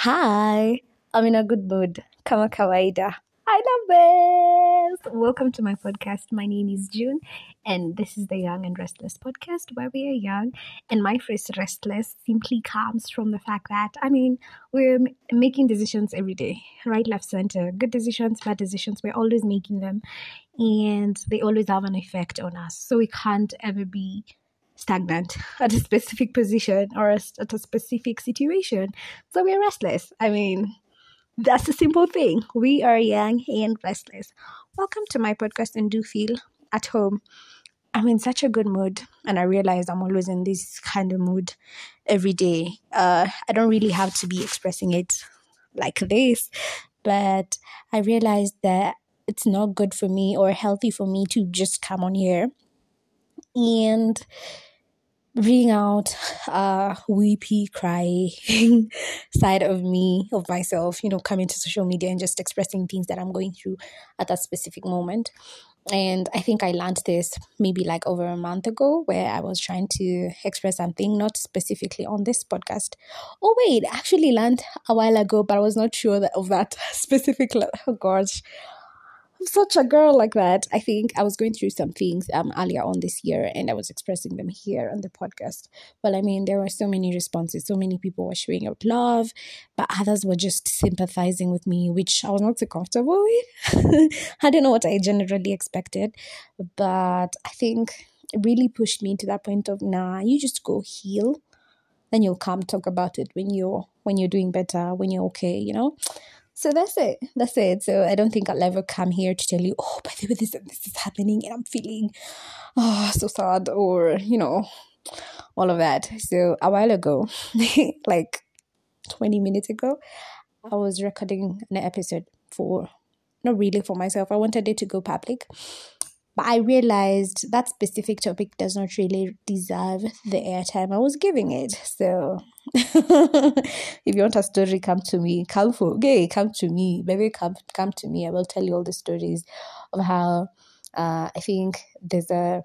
Hi, I'm in a good mood. Kama kawaida. I love this. Welcome to my podcast. My name is June, and this is the Young and Restless podcast where we are young. And my phrase restless simply comes from the fact that, I mean, we're m- making decisions every day, right, left, center. Good decisions, bad decisions. We're always making them, and they always have an effect on us. So we can't ever be stagnant at a specific position or a- at a specific situation. So we're restless. I mean, that's a simple thing. We are young and restless. Welcome to my podcast and do feel at home. I'm in such a good mood, and I realize I'm always in this kind of mood every day. Uh, I don't really have to be expressing it like this, but I realized that it's not good for me or healthy for me to just come on here and bring out a weepy crying side of me of myself you know coming to social media and just expressing things that i'm going through at that specific moment. And i think i learned this maybe like over a month ago where i was trying to express something not specifically on this podcast. Oh wait I actually learned a while ago but i was not sure that, of that specific oh gosh I'm such a girl like that. I think I was going through some things um earlier on this year and I was expressing them here on the podcast. Well, I mean, there were so many responses, so many people were showing out love, but others were just sympathizing with me, which I was not so comfortable with. I don't know what I generally expected, but I think it really pushed me to that point of nah, you just go heal then you'll come talk about it when you're when you're doing better when you're okay you know so that's it. That's it. So i don't think i'll ever come here to tell you oh by the way this and this is happening and i'm feeling oh so sad or you know all of that. So a while ago like 20 minutes ago i uh-huh. was recording an episode for not really for myself i wanted it to go public but I realized that specific topic does not really deserve the airtime I was giving it. So, if you want a story, come to me. Come for gay, come to me. Baby, come come to me. I will tell you all the stories of how uh, I think there's a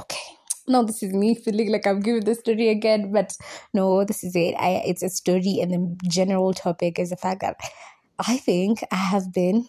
okay. No, this is me feeling like I'm giving the story again, but no, this is it. I it's a story, and the general topic is the fact that I think I have been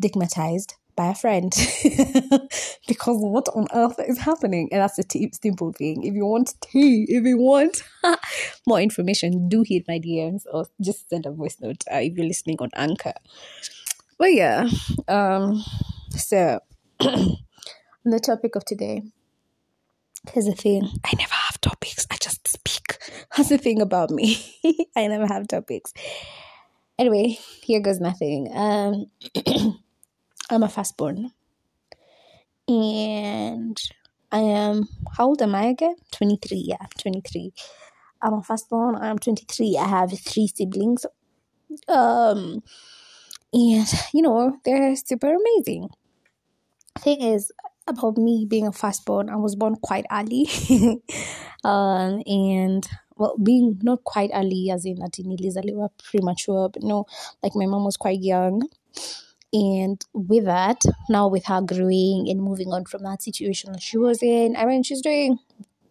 stigmatized by a friend. Because what on earth is happening? And that's a t- simple thing. If you want tea if you want more information do hit my dms or just send a voice note uh, if you're listening on anchor. But yeah um so the topic of today here's the thing. I never have topics. I just speak. That's the thing about me. I never have topics. Anyway here goes nothing um I'm a firstborn. And I am, how old am I again? 23, yeah, 23. I'm a firstborn, I'm 23. I have three siblings. Um, and, you know, they're super amazing. Thing is, about me being a firstborn, I was born quite early. um, and well, being not quite early, as in that were premature, but no, like my mom was quite young and with that, now with her growing and moving on from that situation she was in, I mean, she's doing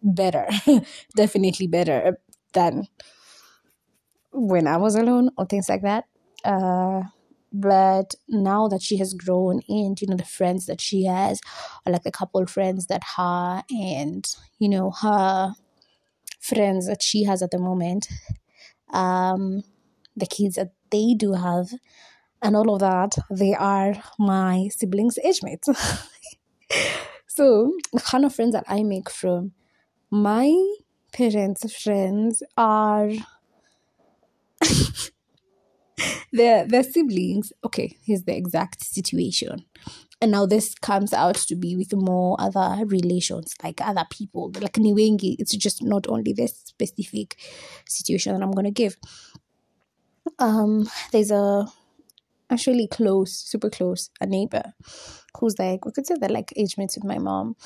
better, definitely better than when I was alone or things like that. Uh, but now that she has grown and you know the friends that she has or like the couple friends that her and you know her friends that she has at the moment um the kids that they do have and all of that, they are my siblings' age mates. so, the kind of friends that I make from my parents' friends are their their siblings. Okay, here's the exact situation. And now this comes out to be with more other relations, like other people. Like Niwengi, it's just not only this specific situation that I'm gonna give. Um, there's a actually close, super close, a neighbor who's like, we could say they're like age mates with my mom.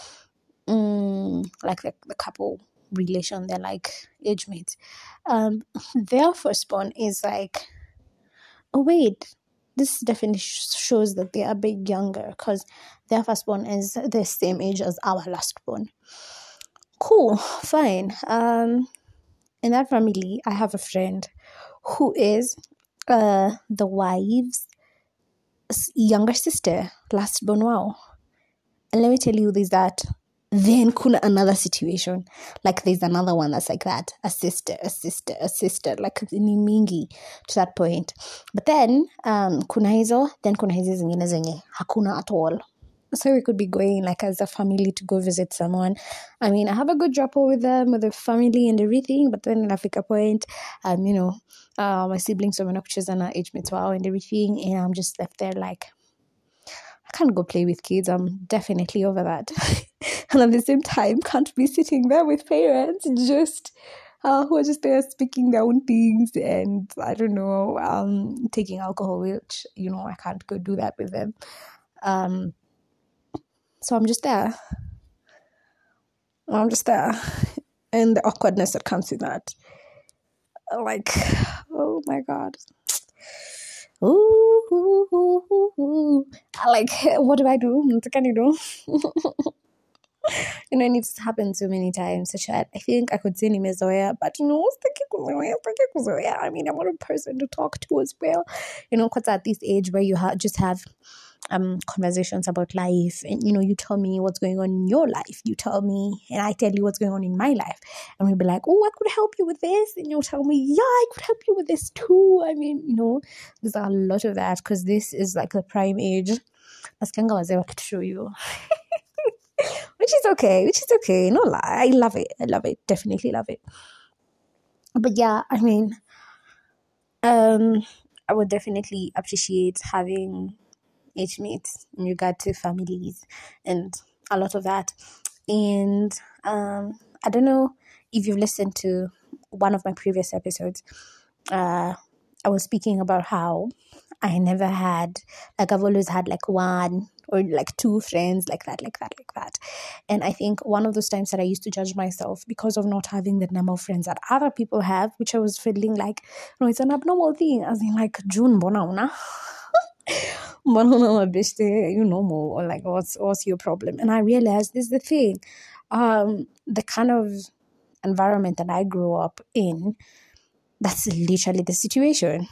Mm, like the, the couple relation, they're like age mates. Um, their firstborn is like, oh, wait, this definitely shows that they are a bit younger because their firstborn is the same age as our lastborn. Cool, fine. Um, in that family, I have a friend who is uh, the wife's younger sister, last born wow. And let me tell you, there's that. Then kuna another situation. Like there's another one that's like that. A sister, a sister, a sister. Like ni mingi to that point. But then um, kuna hizo, then kuna hizi zingine zenye hakuna at all. So we could be going like as a family to go visit someone. I mean, I have a good rapport with them, with the family and everything. But then inafika point, um, you know, uh, my siblings wameenda and na age mates wao and everything, and I'm just left there like I can't go play with kids. I'm definitely over that. and at the same time, can't be sitting there with parents just uh, who are just there speaking their own things and I don't know, um, taking alcohol, which you know I can't go do that with them. Um, so I'm just there. I'm just there, and the awkwardness that comes with that. Like, oh my god. Ooh, ooh, ooh, ooh, like what do I do? What can you do? you know, and it's happened so many times. Such I think I could say nimezoea, but you know. I mean, I want a person to talk to as well. You know, because at this age where you ha- just have um conversations about life, and you know, you tell me what's going on in your life, you tell me, and I tell you what's going on in my life, and we'll be like, oh, I could help you with this, and you'll tell me, yeah, I could help you with this too. I mean, you know, there's a lot of that because this is like the prime age. Nasikianga wazee show you which is okay, which is okay. No lie, I love it. I love it. Definitely love it. But yeah, I mean, um, I would definitely appreciate having age mates in regard to families and a lot of that. And um, I don't know if you've listened to one of my previous episodes. Uh, I was speaking about how I never had, like, I've always had like one or like two friends, like that, like that, like that. And I think one of those times that I used to judge myself because of not having the number of friends that other people have, which I was feeling like, no, it's an abnormal thing. As in, like, June, mbona una mabeshte, you normal, or like, what's, what's your problem? And I realized this is the thing. Um, the kind of environment that I grew up in, that's literally the situation.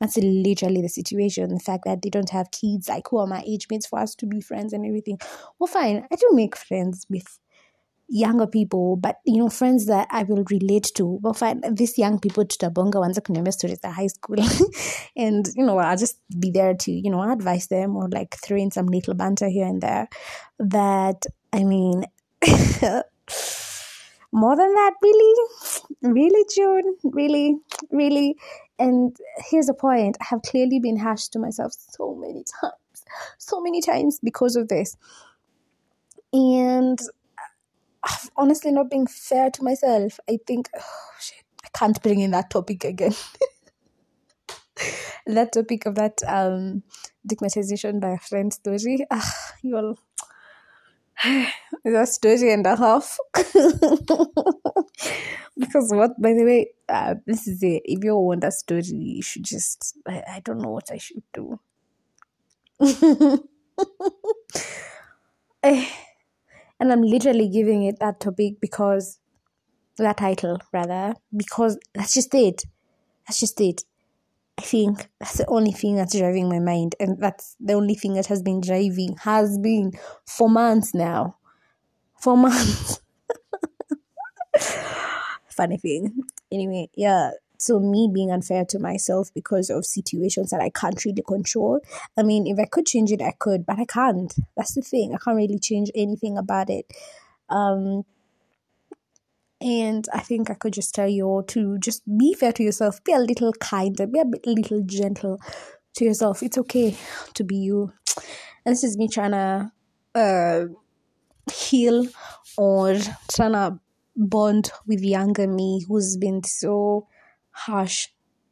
That's literally the situation. The fact that they don't have kids, like who are my age mates for us to be friends and everything. Well, fine. I do make friends with younger people, but you know, friends that I will relate to. Well, fine. These young people tutabonga wanza kuniambia stories at high school, and you know, I'll just be there to you know advise them or like throw in some little banter here and there. that I mean. more than that really really june really really and here's the point i have clearly been hashed to myself so many times so many times because of this and Honestly not being fair to myself i think oh shit i can't bring in that topic again that topic of that um stigmatization by a friend story ah, you'll a story and a half. because what, by the way, uh, this is it. If you want a story, you should just, I, I don't know what I should do. Eh, and I'm literally giving it that topic because, that title rather, because that's just it. That's just it. I think that's the only thing that's driving my mind, and that's the only thing that has been driving, has been for months now. For months. Funny thing. Anyway, yeah. So me being unfair to myself because of situations that I can't really control. I mean, if I could change it, I could, but I can't. That's the thing. I can't really change anything about it. Um, and I think I could just tell you all to just be fair to yourself, be a little kinder, be a bit, little gentle to yourself. It's okay to be you. And this is me trying to uh, heal or trying to bond with younger me who's been so harsh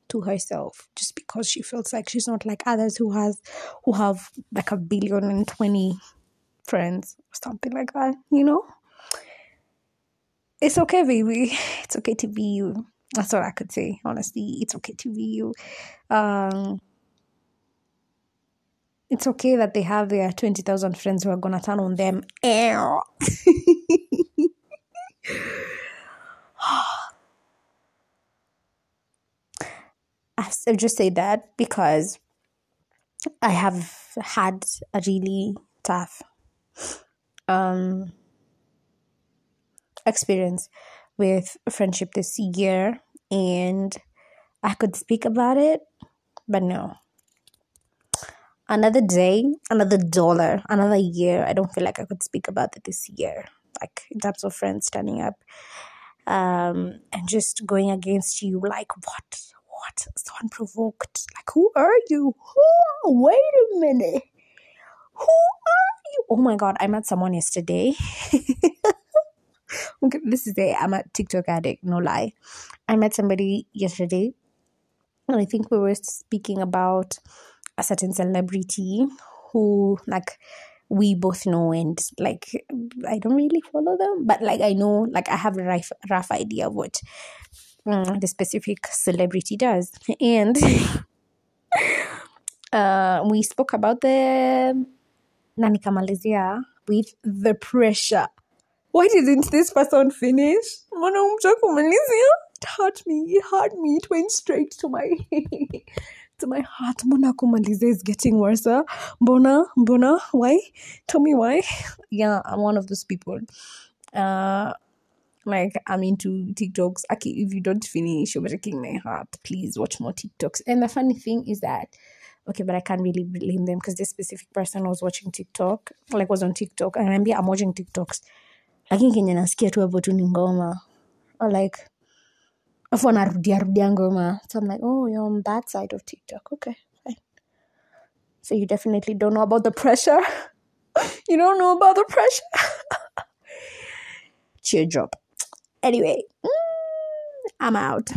to herself just because she feels like she's not like others who has who have like a billion and twenty friends or something like that, you know? it's okay, baby. It's okay to be you. That's all I could say. Honestly, it's okay to be you. Um, it's okay that they have their twenty thousand friends who are gonna turn on them. I've just say that because I have had a really tough um, experience with friendship this year, and I could speak about it, but no. Another day, another dollar, another year. I don't feel like I could speak about it this year. Like in terms of friends standing up um, and just going against you, like what? What? So unprovoked. Like who are you? Who? Wait a minute. Who are you? Oh my god, I met someone yesterday. okay, this is the I'm a TikTok addict, no lie. I met somebody yesterday, and I think we were speaking about a certain celebrity who, like, we both know, and like, I don't really follow them, but like, I know, like, I have a rough, rough idea of what um, the specific celebrity does, and. uh, we spoke about the na nikamalizia with the pressure. Why didn't this person finish? It hurt me. It hurt me. It went straight to my to my heart. Mbona kumalizia is getting worse mbona mbona? Why? Tell me why. Yeah i'm one of those people. Uh like I'm into TikToks. Okay, if you don't finish, you're breaking my heart. Please watch more TikToks. And the funny thing is that okay, but I can't really blame them because this specific person was watching TikTok, like was on TikTok, and I'm, I'm watching TikToks. Lakini kenye nasikia tu hapo tu ngoma. Or like, afu anarudia rudia ngoma. So I'm like, oh, you're on that side of TikTok. Okay, fine. So you definitely don't know about the pressure. you don't know about the pressure. Cheer drop. Anyway, mm, I'm out.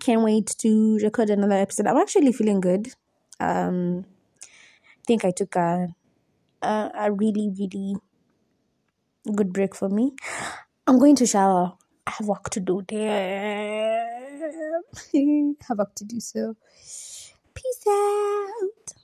Can't wait to record another episode. I'm actually feeling good. Um, I think I took a, a a really really good break for me. I'm going to shower. I have work to do. Damn, have work to do. So, peace out.